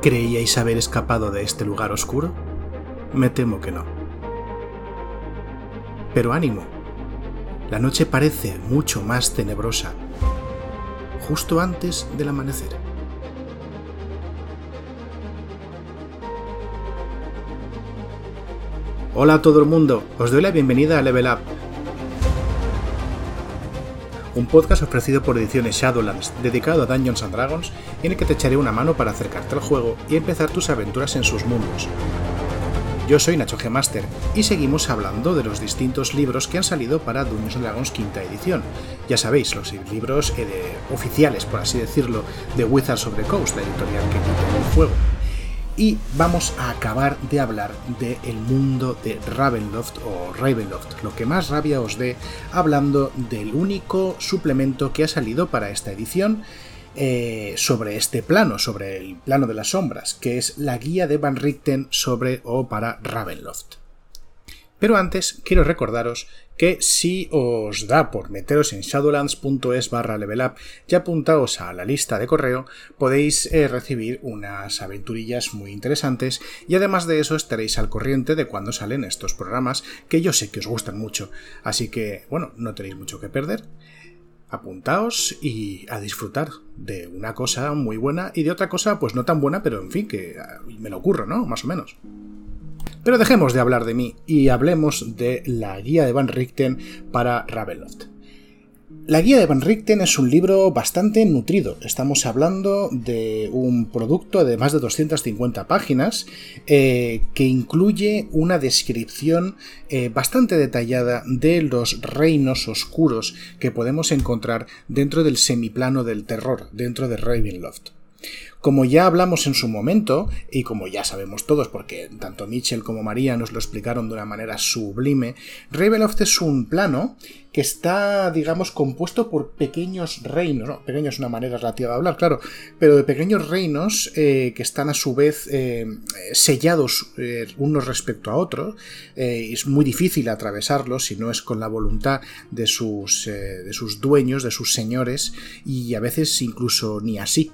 ¿Creíais haber escapado de este lugar oscuro? Me temo que no. Pero ánimo, la noche parece mucho más tenebrosa justo antes del amanecer. Hola a todo el mundo, os doy la bienvenida a Level Up, un podcast ofrecido por Ediciones Shadowlands, dedicado a Dungeons and Dragons, en el que te echaré una mano para acercarte al juego y empezar tus aventuras en sus mundos. Yo soy Nacho G. Master y seguimos hablando de los distintos libros que han salido para Dungeons and Dragons quinta edición. Ya sabéis, los libros eh, oficiales, por así decirlo, de Wizards of the Coast, la editorial que edita el juego y vamos a acabar de hablar del mundo de Ravenloft o Ravenloft, lo que más rabia os dé, hablando del único suplemento que ha salido para esta edición eh, sobre este plano, sobre el plano de las sombras, que es la guía de Van Richten sobre o para Ravenloft. Pero antes quiero recordaros que si os da por meteros en shadowlands.es barra levelup y apuntaos a la lista de correo, podéis eh, recibir unas aventurillas muy interesantes y además de eso estaréis al corriente de cuando salen estos programas que yo sé que os gustan mucho. Así que, bueno, no tenéis mucho que perder. Apuntaos y a disfrutar de una cosa muy buena y de otra cosa pues no tan buena, pero en fin, que ah, me lo ocurro, ¿no? Más o menos. Pero dejemos de hablar de mí y hablemos de la guía de Van Richten para Ravenloft. La guía de Van Richten es un libro bastante nutrido. Estamos hablando de un producto de más de 250 páginas eh, que incluye una descripción eh, bastante detallada de los reinos oscuros que podemos encontrar dentro del semiplano del terror, dentro de Ravenloft. Como ya hablamos en su momento, y como ya sabemos todos, porque tanto Mitchell como María nos lo explicaron de una manera sublime, Ravenloft es un plano que está, digamos, compuesto por pequeños reinos, ¿no? pequeños es una manera relativa de hablar, claro, pero de pequeños reinos eh, que están a su vez eh, sellados eh, unos respecto a otros. es muy difícil atravesarlos si no es con la voluntad de sus, de sus dueños, de sus señores, y a veces incluso ni así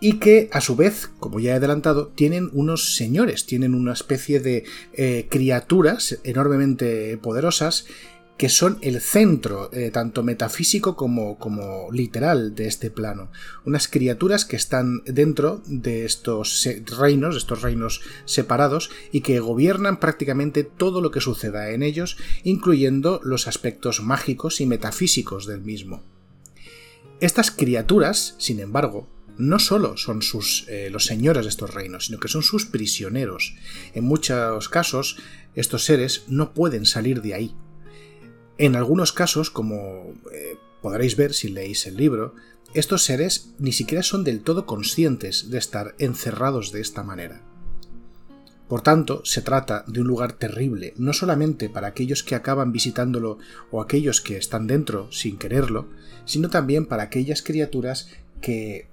y que a su vez, como ya he adelantado, tienen unos señores, tienen una especie de eh, criaturas enormemente poderosas que son el centro, eh, tanto metafísico como, como, literal, de este plano. Unas criaturas que están dentro de estos reinos, estos reinos separados, y que gobiernan prácticamente todo lo que suceda en ellos, incluyendo los aspectos mágicos y metafísicos del mismo. Estas criaturas, sin embargo, no solo son sus, eh, los señores de estos reinos, sino que son sus prisioneros. En muchos casos, estos seres no pueden salir de ahí. En algunos casos, como eh, podréis ver si leéis el libro, estos seres ni siquiera son del todo conscientes de estar encerrados de esta manera. Por tanto, se trata de un lugar terrible, no solamente para aquellos que acaban visitándolo o aquellos que están dentro sin quererlo, sino también para aquellas criaturas que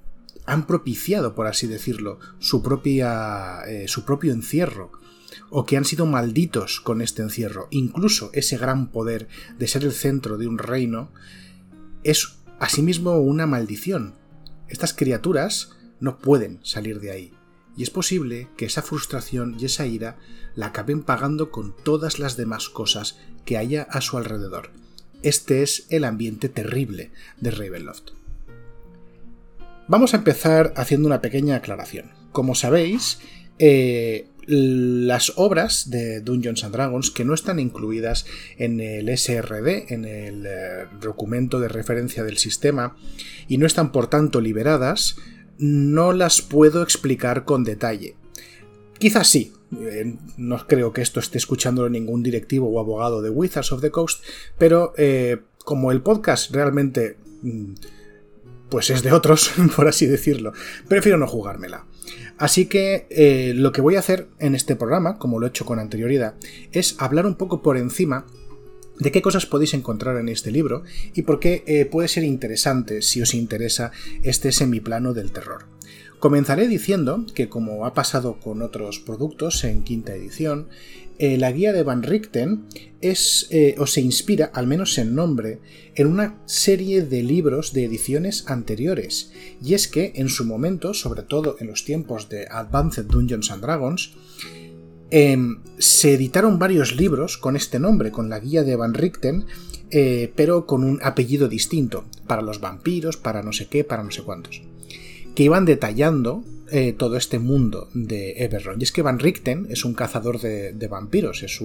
han propiciado, por así decirlo, su, propia, eh, su propio encierro, o que han sido malditos con este encierro. Incluso ese gran poder de ser el centro de un reino es asimismo una maldición. Estas criaturas no pueden salir de ahí. Y es posible que esa frustración y esa ira la acaben pagando con todas las demás cosas que haya a su alrededor. Este es el ambiente terrible de Ravenloft. Vamos a empezar haciendo una pequeña aclaración. Como sabéis, eh, las obras de Dungeons and Dragons que no están incluidas en el SRD, en el eh, documento de referencia del sistema, y no están por tanto liberadas, no las puedo explicar con detalle. Quizás sí, eh, no creo que esto esté escuchando ningún directivo o abogado de Wizards of the Coast, pero como el podcast realmente mm, pues es de otros, por así decirlo. Prefiero no jugármela. Así que eh, lo que voy a hacer en este programa, como lo he hecho con anterioridad, es hablar un poco por encima de qué cosas podéis encontrar en este libro y por qué eh, puede ser interesante si os interesa este semiplano del terror. Comenzaré diciendo que, como ha pasado con otros productos en quinta edición, eh, la guía de Van Richten es eh, o se inspira, al menos en nombre, en una serie de libros de ediciones anteriores. Y es que en su momento, sobre todo en los tiempos de Advanced Dungeons and Dragons, em, se editaron varios libros con este nombre, con la guía de Van Richten, eh, pero con un apellido distinto, para los vampiros, para no sé qué, para no sé cuántos que iban detallando eh, todo este mundo de Eberron. Y es que Van Richten es un cazador de, vampiros, es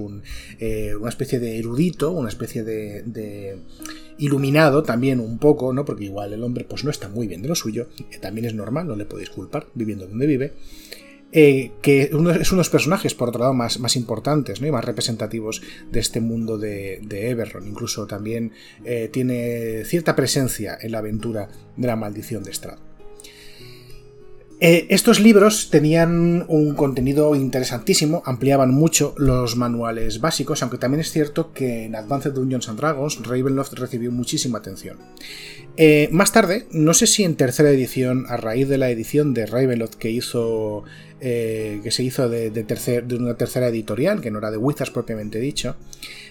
eh, una especie de erudito, una especie de, iluminado también un poco, ¿no? Porque igual el hombre pues no está muy bien de lo suyo, que también es normal, no le podéis culpar, viviendo donde vive. Eh, que es uno de los personajes, por otro lado, más, más importantes ¿no? y más representativos de este mundo de, de. Incluso también tiene cierta presencia en la aventura de la maldición de Strad. Eh, estos libros tenían un contenido interesantísimo, ampliaban mucho los manuales básicos, aunque también es cierto que en Advanced Dungeons and Dragons Ravenloft recibió muchísima atención. Eh, más tarde, no sé si en tercera edición, a raíz de la edición de Ravenloft que hizo. Eh, que se hizo de, una tercera editorial, que no era de Wizards propiamente dicho,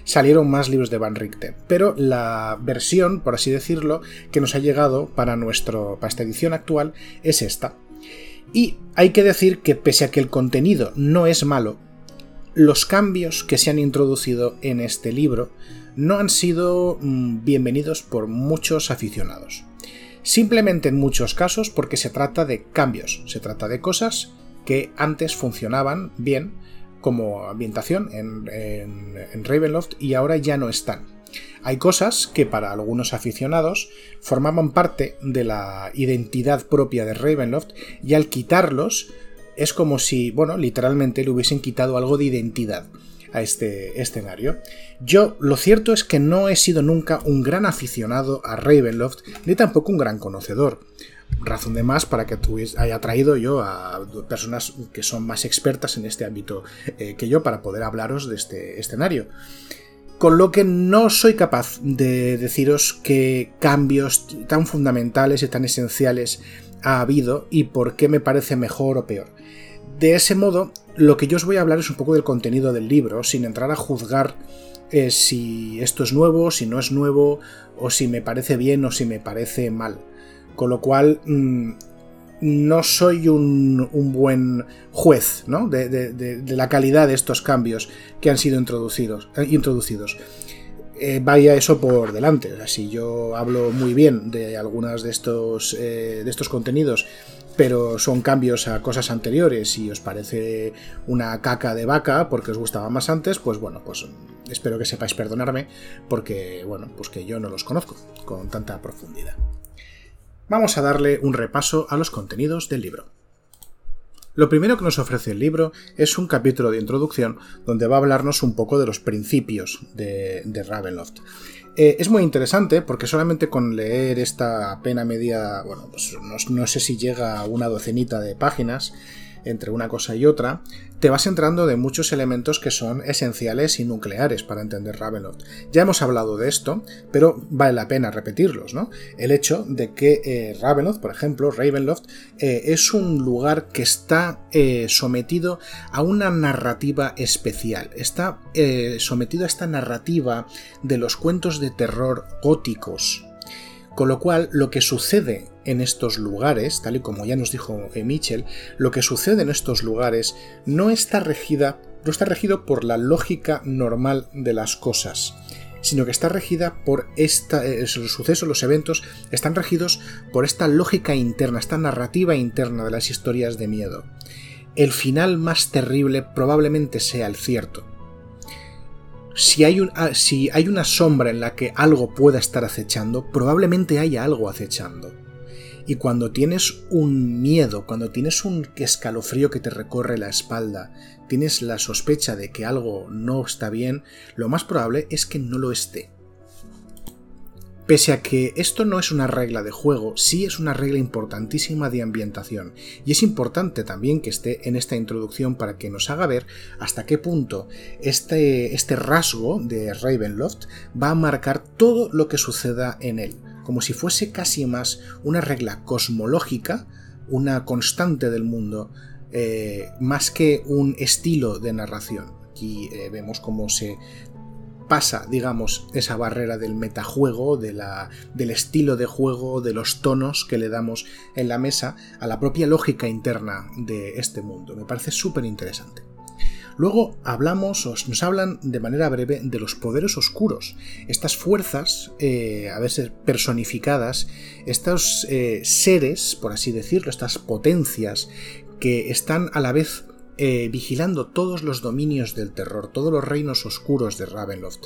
salieron más libros de Van Richten. Pero la versión, por así decirlo, que nos ha llegado para, nuestro, para esta edición actual es esta. Y hay que decir que pese a que el contenido no es malo, los cambios que se han introducido en este libro no han sido mm, bienvenidos por muchos aficionados. Simplemente en muchos casos porque se trata de cambios, se trata de cosas que antes funcionaban bien como ambientación en, en Ravenloft y ahora ya no están. Hay cosas que para algunos aficionados formaban parte de la identidad propia de Ravenloft y al quitarlos es como si, bueno, literalmente le hubiesen quitado algo de identidad a este escenario. Yo lo cierto es que no he sido nunca un gran aficionado a Ravenloft, ni tampoco un gran conocedor. Razón de más para que haya traído yo a personas que son más expertas en este ámbito eh, que yo para poder hablaros de este escenario con lo que no soy capaz de deciros qué cambios tan fundamentales y tan esenciales ha habido y por qué me parece mejor o peor. De ese modo, lo que yo os voy a hablar es un poco del contenido del libro, sin entrar a juzgar eh, si esto es nuevo, si no es nuevo, o si me parece bien o si me parece mal. Con lo cual, mm, no soy un, buen juez de, la calidad de estos cambios que han sido introducidos. Eh, introducidos. Eh, vaya eso por delante. si yo hablo muy bien de algunas de estos, eh, de estos contenidos, pero son cambios a cosas anteriores y os parece una caca de vaca porque os gustaba más antes, pues bueno, pues espero que sepáis perdonarme porque, bueno, pues que yo no los conozco con tanta profundidad vamos a darle un repaso a los contenidos del libro. Lo primero que nos ofrece el libro es un capítulo de introducción donde va a hablarnos un poco de los principios de, Ravenloft. Eh, es muy interesante porque solamente con leer esta pena media, bueno, pues no, no, sé si llega a una docenita de páginas, entre una cosa y otra, te vas entrando de muchos elementos que son esenciales y nucleares para entender Ravenloft. Ya hemos hablado de esto, pero vale la pena repetirlos, ¿no? El hecho de que eh, Ravenloft, por ejemplo, Ravenloft, eh, es un lugar que está eh, sometido a una narrativa especial. Está sometido a esta narrativa de los cuentos de terror góticos. Con lo cual, lo que sucede en estos lugares, tal y como ya nos dijo eh, Mitchell, lo que sucede en estos lugares no está regida, no está regido por la lógica normal de las cosas, sino que está regida por esta, eh, los sucesos, los eventos, están regidos por esta lógica interna, esta narrativa interna de las historias de miedo. El final más terrible probablemente sea el cierto. Si hay, un, ah, si hay una sombra en la que algo pueda estar acechando, probablemente haya algo acechando. Y cuando tienes un miedo, cuando tienes un escalofrío que te recorre la espalda, tienes la sospecha de que algo no está bien, lo más probable es que no lo esté. Pese a que esto no es una regla de juego, sí es una regla importantísima de ambientación, y es importante también que esté en esta introducción para que nos haga ver hasta qué punto este, este rasgo de Ravenloft va a marcar todo lo que suceda en él como si fuese casi más una regla cosmológica, una constante del mundo, eh, más que un estilo de narración. Aquí eh, vemos cómo se pasa, digamos, esa barrera del metajuego, de la, del estilo de juego, de los tonos que le damos en la mesa, a la propia lógica interna de este mundo. Me parece súper interesante. Luego hablamos, nos hablan de manera breve de los poderes oscuros, estas fuerzas, eh, a veces personificadas, estos eh, seres, por así decirlo, estas potencias que están a la vez eh, vigilando todos los dominios del terror, todos los reinos oscuros de Ravenloft,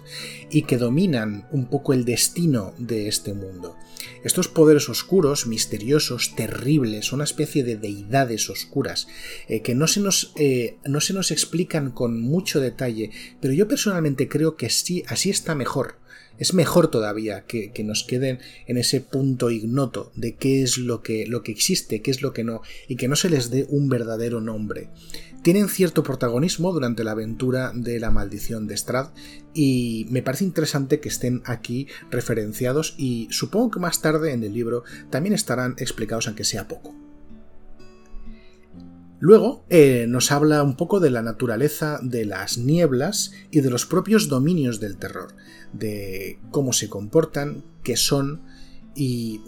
y que dominan un poco el destino de este mundo. Estos poderes oscuros, misteriosos, terribles, una especie de deidades oscuras, eh, que no se, nos, eh, no se nos explican con mucho detalle, pero yo personalmente creo que sí, así está mejor es mejor todavía que, nos queden en ese punto ignoto de qué es lo que, lo que existe, qué es lo que no, y que no se les dé un verdadero nombre. Tienen cierto protagonismo durante la aventura de la maldición de Strad y me parece interesante que estén aquí referenciados y supongo que más tarde en el libro también estarán explicados aunque sea poco. Luego eh, nos habla un poco de la naturaleza de las nieblas y de los propios dominios del terror, de cómo se comportan, qué son y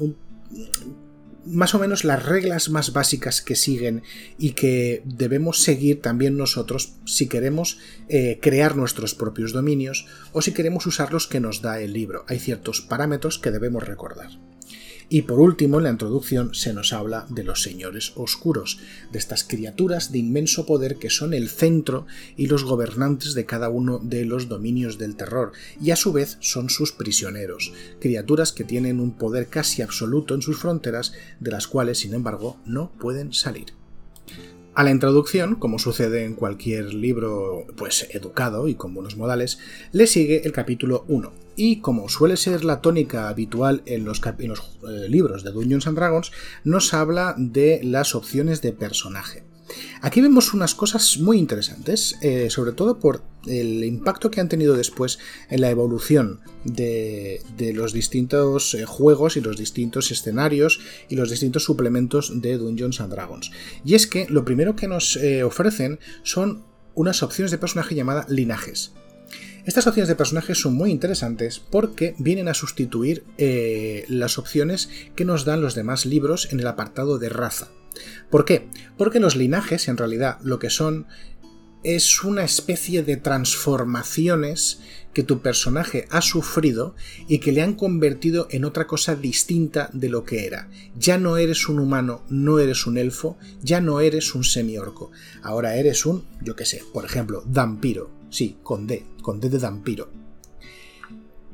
más o menos las reglas más básicas que siguen y que debemos seguir también nosotros si queremos eh, crear nuestros propios dominios o si queremos usar los que nos da el libro. Hay ciertos parámetros que debemos recordar. Y por último, en la introducción se nos habla de los señores oscuros, de estas criaturas de inmenso poder que son el centro y los gobernantes de cada uno de los dominios del terror, y a su vez son sus prisioneros, criaturas que tienen un poder casi absoluto en sus fronteras, de las cuales, sin embargo, no pueden salir. A la introducción, como sucede en cualquier libro pues educado y con buenos modales, le sigue el capítulo 1. Y como suele ser la tónica habitual en los, eh, libros de Dungeons and Dragons, nos habla de las opciones de personaje. Aquí vemos unas cosas muy interesantes, eh, sobre todo por el impacto que han tenido después en la evolución de, los distintos eh, juegos y los distintos escenarios y los distintos suplementos de Dungeons and Dragons. Y es que lo primero que nos eh, ofrecen son unas opciones de personaje llamadas linajes. Estas opciones de personajes son muy interesantes porque vienen a sustituir las opciones que nos dan los demás libros en el apartado de raza. ¿Por qué? Porque los linajes en realidad lo que son es una especie de transformaciones que tu personaje ha sufrido y que le han convertido en otra cosa distinta de lo que era. Ya no eres un humano, no eres un elfo, ya no eres un semiorco. Ahora eres un, yo qué sé, por ejemplo, vampiro. Sí, con D, con D de vampiro.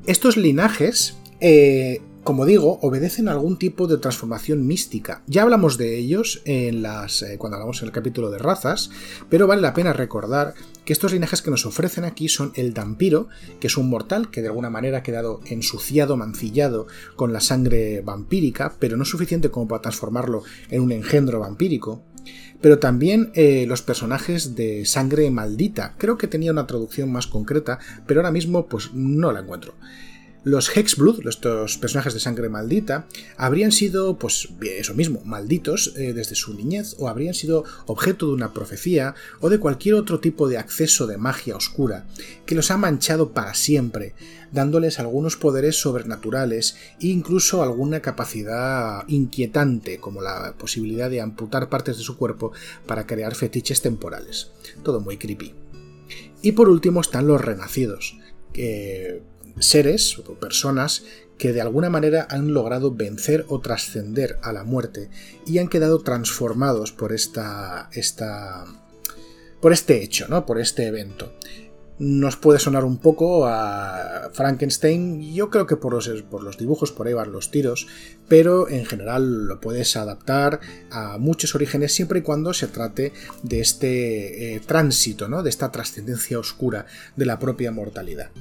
Estos linajes eh, como digo, obedecen a algún tipo de transformación mística. Ya hablamos de ellos en las, eh, cuando hablamos en el capítulo de razas, pero vale la pena recordar que estos linajes que nos ofrecen aquí son el Dampiro, que es un mortal que de alguna manera ha quedado ensuciado, mancillado con la sangre vampírica, pero no suficiente como para transformarlo en un engendro vampírico. Pero también eh, los personajes de sangre maldita. Creo que tenía una traducción más concreta, pero ahora mismo pues no la encuentro. Los Hexblood, estos personajes de sangre maldita, habrían sido, pues eso mismo, malditos eh, desde su niñez, o habrían sido objeto de una profecía, o de cualquier otro tipo de acceso de magia oscura, que los ha manchado para siempre, dándoles algunos poderes sobrenaturales e incluso alguna capacidad inquietante, como la posibilidad de amputar partes de su cuerpo para crear fetiches temporales. Todo muy creepy. Y por último están los renacidos, que seres o personas que de alguna manera han logrado vencer o trascender a la muerte y han quedado transformados por esta, esta por este hecho, ¿no? Por este evento. Nos puede sonar un poco a Frankenstein, yo creo que por los, por los dibujos por ahí van los tiros, pero en general lo puedes adaptar a muchos orígenes siempre y cuando se trate de este eh, tránsito, ¿no? de esta trascendencia oscura de la propia mortalidad.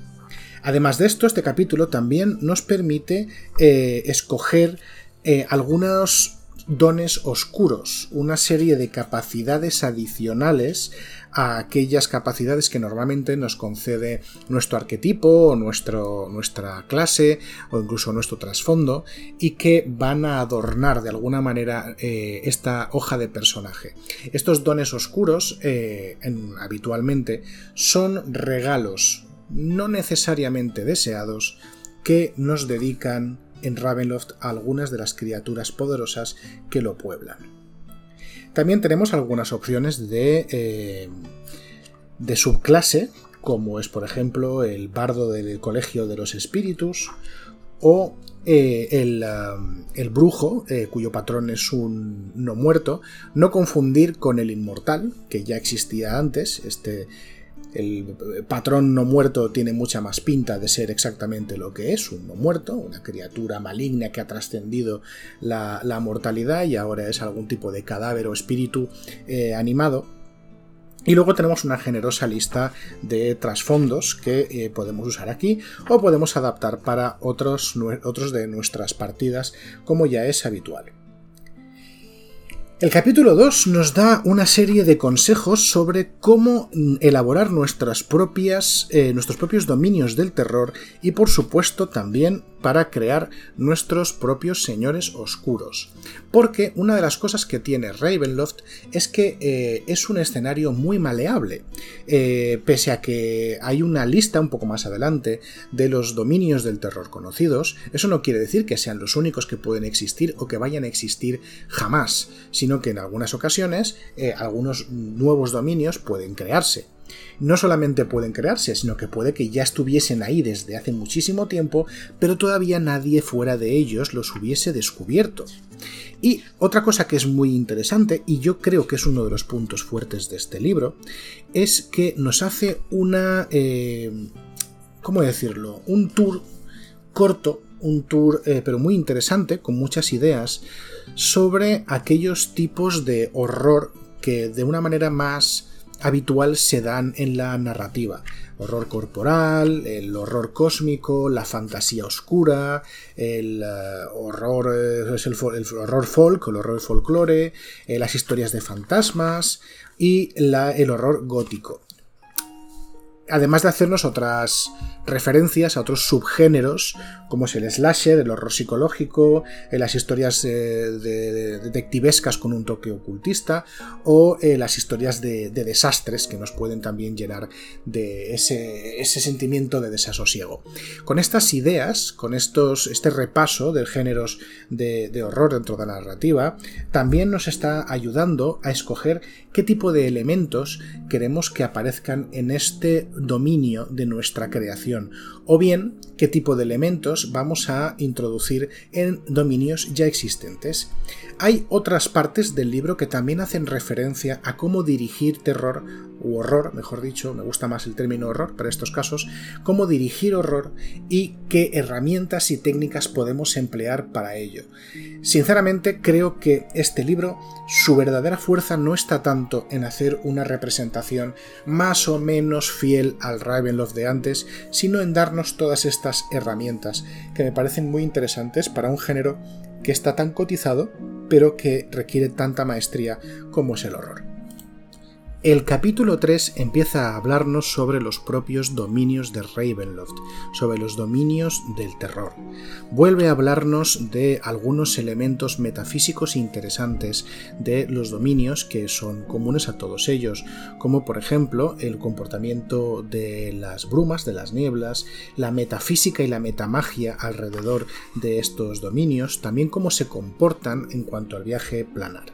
Además de esto, este capítulo también nos permite eh, escoger eh, algunos dones oscuros, una serie de capacidades adicionales a aquellas capacidades que normalmente nos concede nuestro arquetipo o nuestro, nuestra clase o incluso nuestro trasfondo y que van a adornar de alguna manera eh, esta hoja de personaje. Estos dones oscuros habitualmente son regalos no necesariamente deseados que nos dedican en Ravenloft algunas de las criaturas poderosas que lo pueblan. También tenemos algunas opciones de, eh, de subclase, como es por ejemplo el bardo del Colegio de los Espíritus o eh, el, um, el, brujo, eh, cuyo patrón es un no muerto, no confundir con el inmortal, que ya existía antes, este el patrón no muerto tiene mucha más pinta de ser exactamente lo que es, un no muerto, una criatura maligna que ha trascendido la, mortalidad y ahora es algún tipo de cadáver o espíritu eh, animado. Y luego tenemos una generosa lista de trasfondos que eh, podemos usar aquí o podemos adaptar para otros, otros de nuestras partidas como ya es habitual. El capítulo 2 nos da una serie de consejos sobre cómo elaborar nuestras propias, eh, nuestros propios dominios del terror y por supuesto también para crear nuestros propios señores oscuros. Porque una de las cosas que tiene Ravenloft es que eh, es un escenario muy maleable. Eh, pese a que hay una lista un poco más adelante de los dominios del terror conocidos, eso no quiere decir que sean los únicos que pueden existir o que vayan a existir jamás, sino que en algunas ocasiones eh, algunos nuevos dominios pueden crearse no solamente pueden crearse, sino que puede que ya estuviesen ahí desde hace muchísimo tiempo, pero todavía nadie fuera de ellos los hubiese descubierto. Y otra cosa que es muy interesante, y yo creo que es uno de los puntos fuertes de este libro, es que nos hace una... Eh, ¿Cómo decirlo? Un tour corto, un tour eh, pero muy interesante, con muchas ideas, sobre aquellos tipos de horror que de una manera más habitual se dan en la narrativa. Horror corporal, el horror cósmico, la fantasía oscura, el eh, horror, eh, el, horror folk, el horror folclore, eh, las historias de fantasmas y el horror gótico además de hacernos otras referencias a otros subgéneros, como es el slasher, el horror psicológico, en las historias de, detectivescas con un toque ocultista, o eh, las historias de, desastres que nos pueden también llenar de ese, sentimiento de desasosiego. Con estas ideas, con estos, este repaso de géneros de horror dentro de la narrativa, también nos está ayudando a escoger qué tipo de elementos queremos que aparezcan en este dominio de nuestra creación, o bien qué tipo de elementos vamos a introducir en dominios ya existentes. Hay otras partes del libro que también hacen referencia a cómo dirigir terror u horror, mejor dicho, me gusta más el término horror para estos casos, cómo dirigir horror y qué herramientas y técnicas podemos emplear para ello. Sinceramente creo que este libro, su verdadera fuerza no está tanto en hacer una representación más o menos fiel al Ravenloft de antes, sino en darnos todas estas herramientas que me parecen muy interesantes para un género que está tan cotizado, pero que requiere tanta maestría como es el horror. El capítulo 3 empieza a hablarnos sobre los propios dominios de Ravenloft, sobre los dominios del terror. Vuelve a hablarnos de algunos elementos metafísicos interesantes de los dominios que son comunes a todos ellos, como por ejemplo el comportamiento de las brumas, de las nieblas, la metafísica y la metamagia alrededor de estos dominios, también cómo se comportan en cuanto al viaje planar.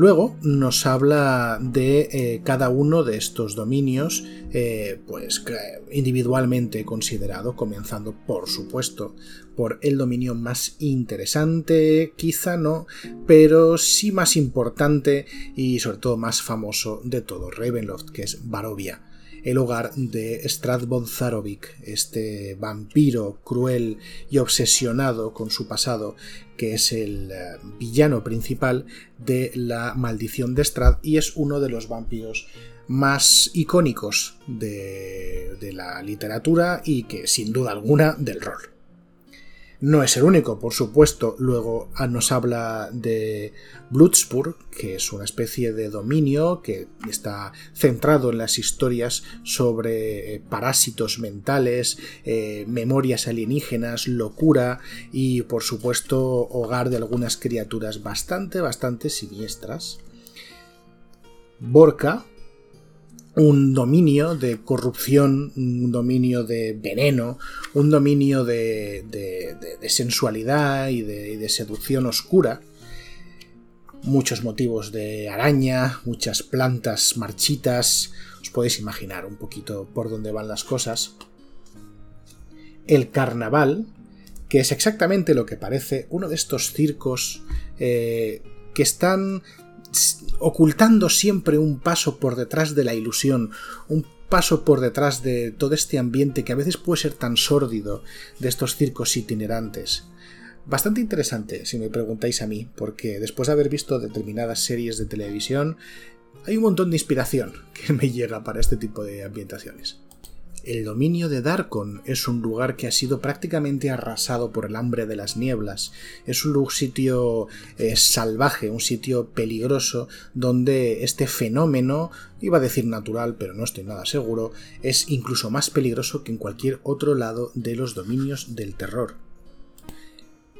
Luego nos habla de eh, cada uno de estos dominios, eh, pues individualmente considerado, comenzando por supuesto por el dominio más interesante, quizá no, pero sí más importante y sobre todo más famoso de todo Ravenloft, que es Barovia el hogar de Stradbon Zarovic, este vampiro cruel y obsesionado con su pasado, que es el eh, villano principal de la maldición de Strad y es uno de los vampiros más icónicos de, de la literatura y que sin duda alguna del rol. No es el único, por supuesto. Luego ah, nos habla de Bloodspur, que es una especie de dominio que está centrado en las historias sobre eh, parásitos mentales, eh, memorias alienígenas, locura y, por supuesto, hogar de algunas criaturas bastante, bastante siniestras. Borca, un dominio de corrupción, un dominio de veneno, un dominio de, sensualidad y de, seducción oscura. Muchos motivos de araña, muchas plantas marchitas. Os podéis imaginar un poquito por dónde van las cosas. El carnaval, que es exactamente lo que parece uno de estos circos eh, que están ocultando siempre un paso por detrás de la ilusión, un paso por detrás de todo este ambiente que a veces puede ser tan sórdido de estos circos itinerantes. Bastante interesante, si me preguntáis a mí, porque después de haber visto determinadas series de televisión, hay un montón de inspiración que me llega para este tipo de ambientaciones. El dominio de Darkon es un lugar que ha sido prácticamente arrasado por el hambre de las nieblas. Es un sitio eh, salvaje, un sitio peligroso, donde este fenómeno, iba a decir natural, pero no estoy nada seguro, es incluso más peligroso que en cualquier otro lado de los dominios del terror.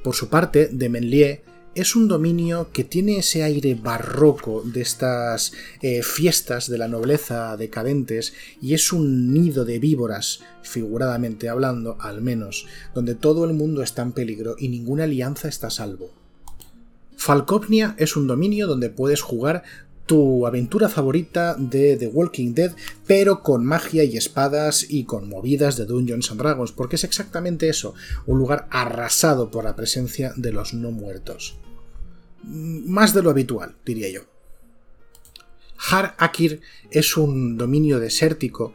Por su parte, de Menlier es un dominio que tiene ese aire barroco de estas eh, fiestas de la nobleza decadentes y es un nido de víboras, figuradamente hablando, al menos, donde todo el mundo está en peligro y ninguna alianza está a salvo. Falcopnia es un dominio donde puedes jugar tu aventura favorita de The Walking Dead, pero con magia y espadas y con movidas de Dungeons and Dragons, porque es exactamente eso, un lugar arrasado por la presencia de los no muertos. Más de lo habitual, diría yo. Har Akir es un dominio desértico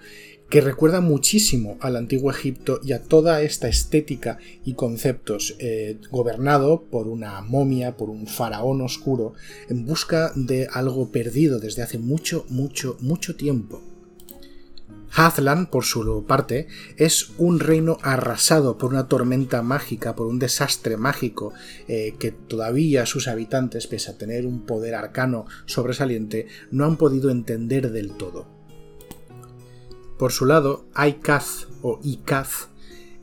que recuerda muchísimo al antiguo Egipto y a toda esta estética y conceptos, eh, gobernado por una momia, por un faraón oscuro, en busca de algo perdido desde hace mucho, mucho, mucho tiempo. Hazlan, por su parte, es un reino arrasado por una tormenta mágica, por un desastre mágico, eh, que todavía sus habitantes, pese a tener un poder arcano sobresaliente, no han podido entender del todo. Por su lado, Aikaz o Ikaz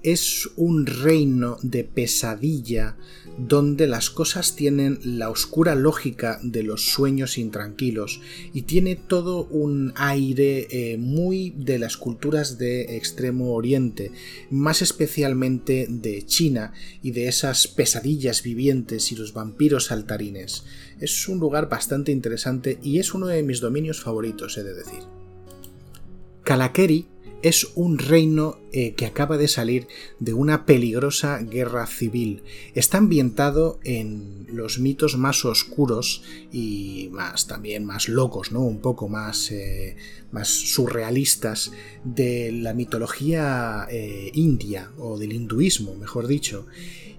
es un reino de pesadilla donde las cosas tienen la oscura lógica de los sueños intranquilos y tiene todo un aire eh, muy de las culturas de Extremo Oriente, más especialmente de China y de esas pesadillas vivientes y los vampiros saltarines. Es un lugar bastante interesante y es uno de mis dominios favoritos, he de decir. Kalakeri es un reino eh, que acaba de salir de una peligrosa guerra civil. Está ambientado en los mitos más oscuros y más también más locos, ¿no? Un poco más, eh, surrealistas de la mitología eh, india o del hinduismo, mejor dicho.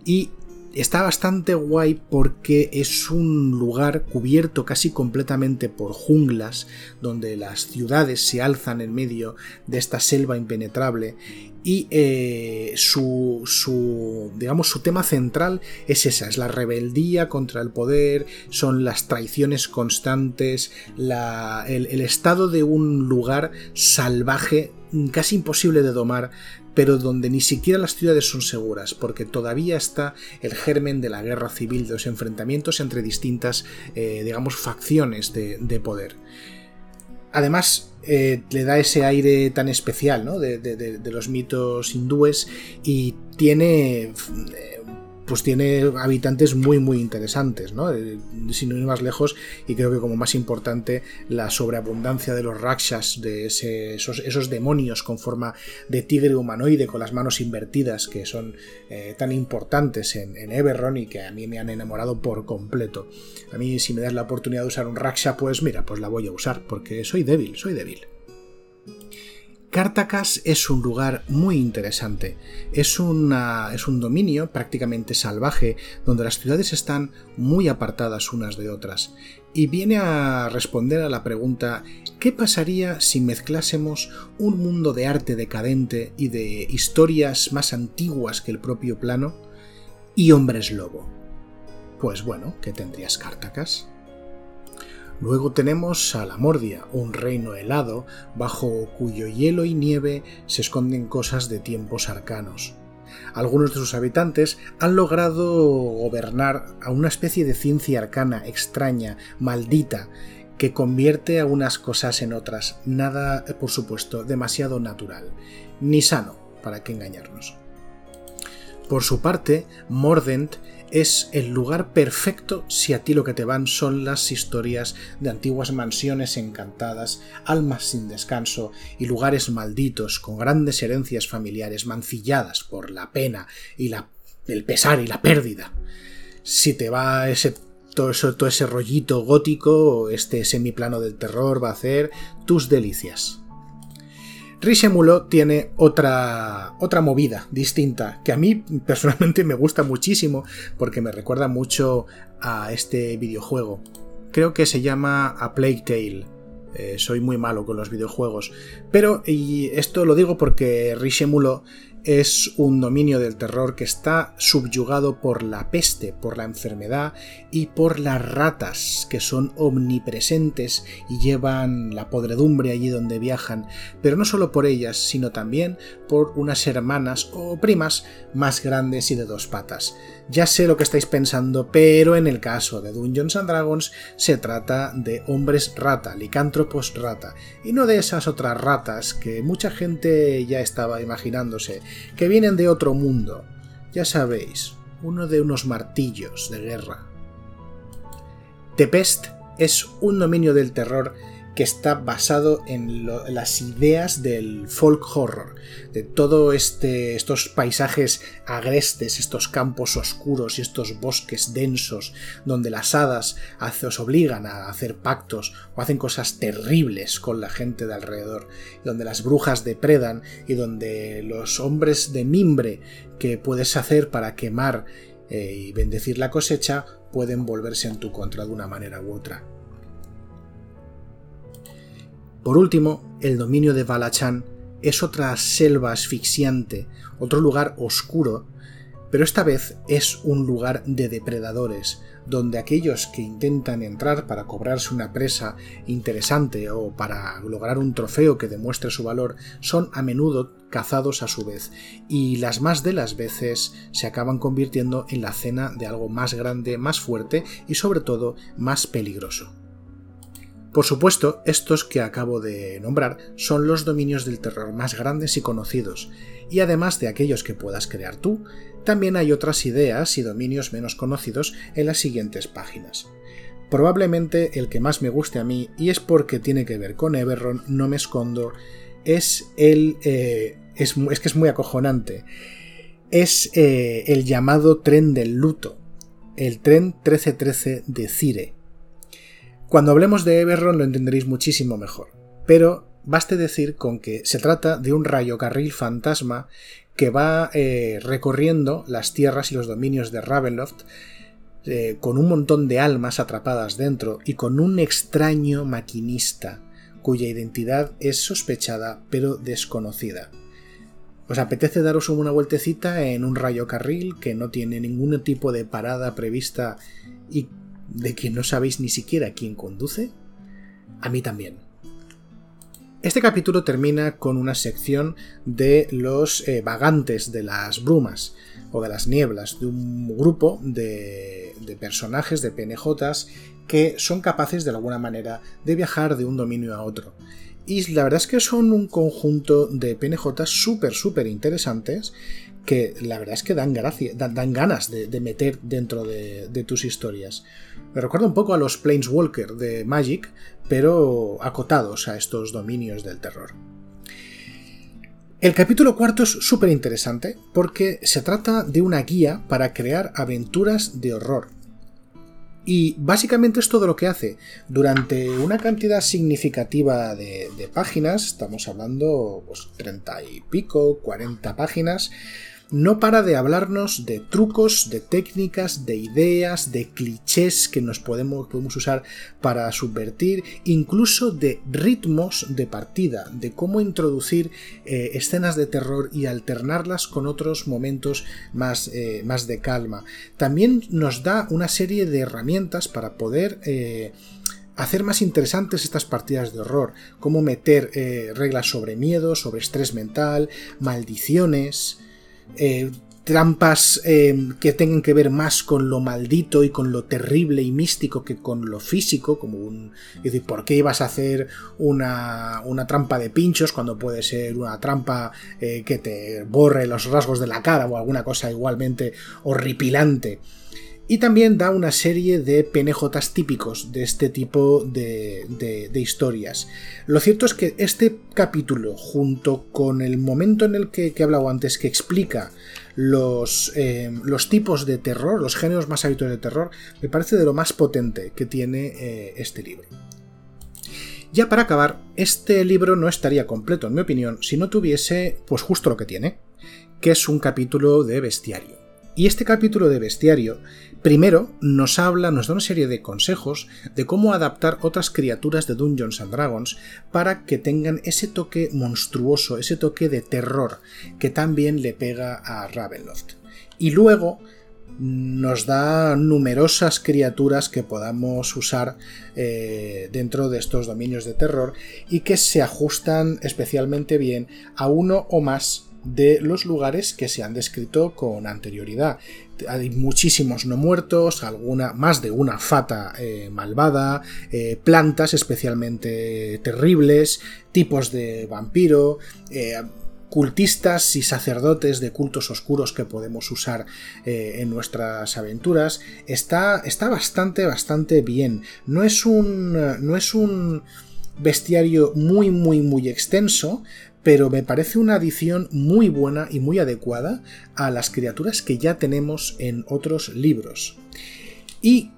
Y está bastante guay porque es un lugar cubierto casi completamente por junglas, donde las ciudades se alzan en medio de esta selva impenetrable y eh, su, su, digamos su tema central es esa es la rebeldía contra el poder son las traiciones constantes el, el estado de un lugar salvaje casi imposible de domar pero donde ni siquiera las ciudades son seguras, porque todavía está el germen de la guerra civil, de los enfrentamientos entre distintas, eh, digamos, facciones de, poder. Además, eh, le da ese aire tan especial ¿no? de, los mitos hindúes y tiene eh, pues tiene habitantes muy muy interesantes, ¿no? Eh, sin ir más lejos, y creo que como más importante, la sobreabundancia de los rakshas, de esos, demonios con forma de tigre humanoide con las manos invertidas, que son eh, tan importantes en, en y que a mí me han enamorado por completo. A mí si me das la oportunidad de usar un raksha, pues mira, pues la voy a usar, porque soy débil, soy débil. Cartacas es un lugar muy interesante. Es, un dominio prácticamente salvaje donde las ciudades están muy apartadas unas de otras. Y viene a responder a la pregunta ¿qué pasaría si mezclásemos un mundo de arte decadente y de historias más antiguas que el propio plano? y hombres lobo. Pues bueno, ¿qué tendrías Cartacas? Luego tenemos a la Mordia, un reino helado bajo cuyo hielo y nieve se esconden cosas de tiempos arcanos. Algunos de sus habitantes han logrado gobernar a una especie de ciencia arcana extraña, maldita, que convierte a unas cosas en otras, nada, por supuesto, demasiado natural, ni sano, para qué engañarnos. Por su parte, Mordent es el lugar perfecto si a ti lo que te van son las historias de antiguas mansiones encantadas, almas sin descanso y lugares malditos con grandes herencias familiares mancilladas por la pena y la, el pesar y la pérdida. Si te va ese todo, todo ese rollito gótico, este semiplano del terror va a hacer tus delicias. Rishemulo tiene otra, otra movida distinta que a mí personalmente me gusta muchísimo porque me recuerda mucho a este videojuego. Creo que se llama A Plague Tale. Eh, soy muy malo con los videojuegos. Pero, y esto lo digo porque Rishemulo es un dominio del terror que está subyugado por la peste, por la enfermedad y por las ratas, que son omnipresentes y llevan la podredumbre allí donde viajan, pero no solo por ellas, sino también por unas hermanas o primas más grandes y de dos patas. Ya sé lo que estáis pensando, pero en el caso de Dungeons and Dragons se trata de hombres rata, licántropos rata, y no de esas otras ratas que mucha gente ya estaba imaginándose, que vienen de otro mundo. Ya sabéis, uno de unos martillos de guerra. Tepest es un dominio del terror que está basado en las ideas del folk horror, de todo este, estos paisajes agrestes, estos campos oscuros y estos bosques densos, donde las hadas os obligan a hacer pactos o hacen cosas terribles con la gente de alrededor, donde las brujas depredan y donde los hombres de mimbre que puedes hacer para quemar eh, y bendecir la cosecha pueden volverse en tu contra de una manera u otra. Por último, el dominio de Valachan es otra selva asfixiante, otro lugar oscuro, pero esta vez es un lugar de depredadores, donde aquellos que intentan entrar para cobrarse una presa interesante o para lograr un trofeo que demuestre su valor son a menudo cazados a su vez, y las más de las veces se acaban convirtiendo en la cena de algo más grande, más fuerte y sobre todo más peligroso. Por supuesto, estos que acabo de nombrar son los dominios del terror más grandes y conocidos, y además de aquellos que puedas crear tú, también hay otras ideas y dominios menos conocidos en las siguientes páginas. Probablemente el que más me guste a mí, y es porque tiene que ver con Everron, no me escondo, es el... Eh, es, que es muy acojonante. Es eh, el llamado tren del luto, el tren 1313 de Cire cuando hablemos de Everron lo entenderéis muchísimo mejor, pero baste decir con que se trata de un rayo carril fantasma que va eh, recorriendo las tierras y los dominios de Ravenloft eh, con un montón de almas atrapadas dentro y con un extraño maquinista cuya identidad es sospechada pero desconocida. ¿Os apetece daros una vueltecita en un rayo carril que no tiene ningún tipo de parada prevista y de que no sabéis ni siquiera quién conduce? A mí también. Este capítulo termina con una sección de los eh, vagantes de las brumas o de las nieblas, de un grupo de, personajes, de PNJs, que son capaces de alguna manera de viajar de un dominio a otro. Y la verdad es que son un conjunto de PNJs súper, súper interesantes que la verdad es que dan, gracia, dan, ganas de, meter dentro de, tus historias. Me recuerda un poco a los Planeswalker de Magic, pero acotados a estos dominios del terror. El capítulo cuarto es súper interesante porque se trata de una guía para crear aventuras de horror. Y básicamente es todo lo que hace. Durante una cantidad significativa de, de páginas, estamos hablando pues 30 y pico, 40 páginas, no para de hablarnos de trucos, de técnicas, de ideas, de clichés que nos podemos, podemos usar para subvertir, incluso de ritmos de partida, de cómo introducir eh, escenas de terror y alternarlas con otros momentos más, eh, más de calma. También nos da una serie de herramientas para poder eh, hacer más interesantes estas partidas de horror, cómo meter reglas sobre miedo, sobre estrés mental, maldiciones, eh, trampas eh, que tengan que ver más con lo maldito y con lo terrible y místico que con lo físico, como un... ¿por qué ibas a hacer una, una trampa de pinchos cuando puede ser una trampa eh, que te borre los rasgos de la cara o alguna cosa igualmente horripilante? Y también da una serie de penejotas típicos de este tipo de, historias. Lo cierto es que este capítulo, junto con el momento en el que, he hablado antes, que explica los, eh, los, tipos de terror, los géneros más habituales de terror, me parece de lo más potente que tiene eh, este libro. Ya para acabar, este libro no estaría completo, en mi opinión, si no tuviese, pues justo lo que tiene, que es un capítulo de bestiario. Y este capítulo de bestiario Primero, nos habla, nos da una serie de consejos de cómo adaptar otras criaturas de Dungeons and Dragons para que tengan ese toque monstruoso, ese toque de terror que también le pega a Ravenloft. Y luego nos da numerosas criaturas que podamos usar eh, dentro de estos dominios de terror y que se ajustan especialmente bien a uno o más de los lugares que se han descrito con anterioridad. Hay muchísimos no muertos, alguna, más de una fata eh, malvada, eh, plantas especialmente terribles, tipos de vampiro, eh, cultistas y sacerdotes de cultos oscuros que podemos usar en nuestras aventuras. Está, está bastante, bastante bien. No es un. No es un bestiario muy, muy, muy extenso, pero me parece una adición muy buena y muy adecuada a las criaturas que ya tenemos en otros libros. Y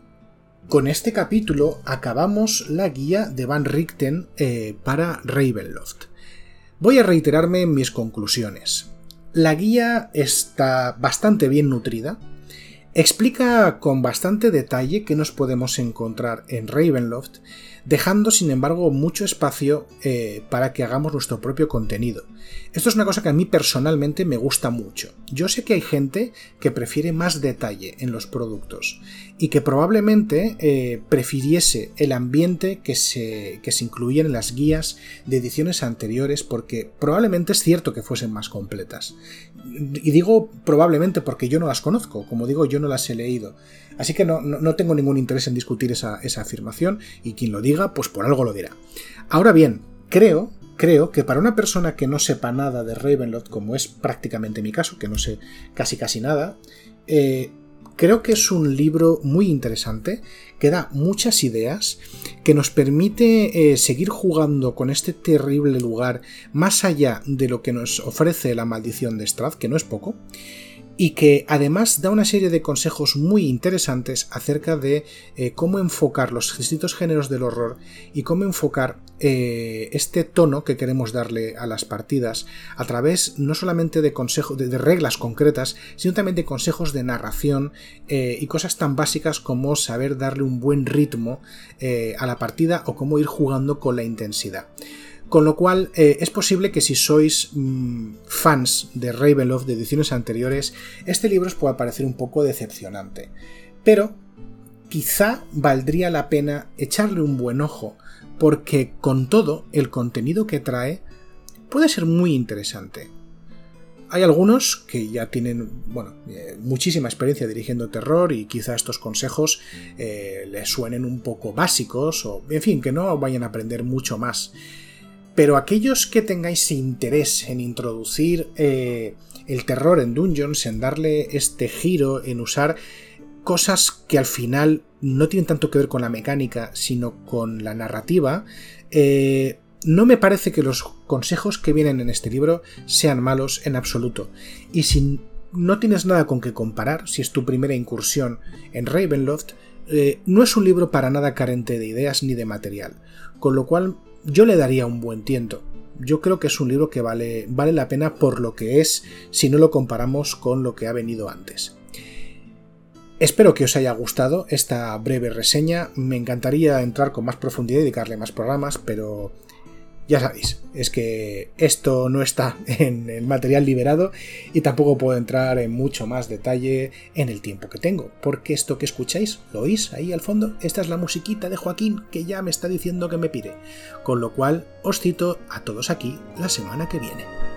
con este capítulo acabamos la guía de Van Richten eh, para Ravenloft. Voy a reiterarme en mis conclusiones. La guía está bastante bien nutrida, explica con bastante detalle qué nos podemos encontrar en Ravenloft dejando sin embargo mucho espacio eh, para que hagamos nuestro propio contenido. Esto es una cosa que a mí personalmente me gusta mucho. Yo sé que hay gente que prefiere más detalle en los productos y que probablemente eh, prefiriese el ambiente que se, que se incluía en las guías de ediciones anteriores porque probablemente es cierto que fuesen más completas. Y digo probablemente porque yo no las conozco, como digo yo no las he leído. Así que no, tengo ningún interés en discutir esa, afirmación y quien lo diga, pues por algo lo dirá. Ahora bien, creo creo que para una persona que no sepa nada de Ravenloft, como es prácticamente mi caso, que no sé casi casi nada, eh, creo que es un libro muy interesante, que da muchas ideas, que nos permite eh, seguir jugando con este terrible lugar más allá de lo que nos ofrece la maldición de Strath, que no es poco, y que además da una serie de consejos muy interesantes acerca de eh, cómo enfocar los distintos géneros del horror y cómo enfocar eh, este tono que queremos darle a las partidas a través no solamente de consejos de, reglas concretas sino también de consejos de narración eh, y cosas tan básicas como saber darle un buen ritmo a la partida o cómo ir jugando con la intensidad con lo cual eh, es posible que si sois mm, fans de Ravenloft de ediciones anteriores, este libro os pueda parecer un poco decepcionante. Pero quizá valdría la pena echarle un buen ojo, porque con todo el contenido que trae puede ser muy interesante. Hay algunos que ya tienen bueno, eh, muchísima experiencia dirigiendo terror y quizá estos consejos eh, les suenen un poco básicos o, en fin, que no vayan a aprender mucho más. Pero aquellos que tengáis interés en introducir eh, el terror en Dungeons, en darle este giro, en usar cosas que al final no tienen tanto que ver con la mecánica, sino con la narrativa, eh, no me parece que los consejos que vienen en este libro sean malos en absoluto. Y si no tienes nada con que comparar, si es tu primera incursión en Ravenloft, eh, no es un libro para nada carente de ideas ni de material. Con lo cual yo le daría un buen tiento. yo creo que es un libro que vale, vale la pena por lo que es si no lo comparamos con lo que ha venido antes. Espero que os haya gustado esta breve reseña. Me encantaría entrar con más profundidad y dedicarle más programas, pero ya sabéis, es que esto no está en el material liberado y tampoco puedo entrar en mucho más detalle en el tiempo que tengo, porque esto que escucháis, ¿lo oís ahí al fondo? Esta es la musiquita de Joaquín que ya me está diciendo que me pide, con lo cual os cito a todos aquí la semana que viene.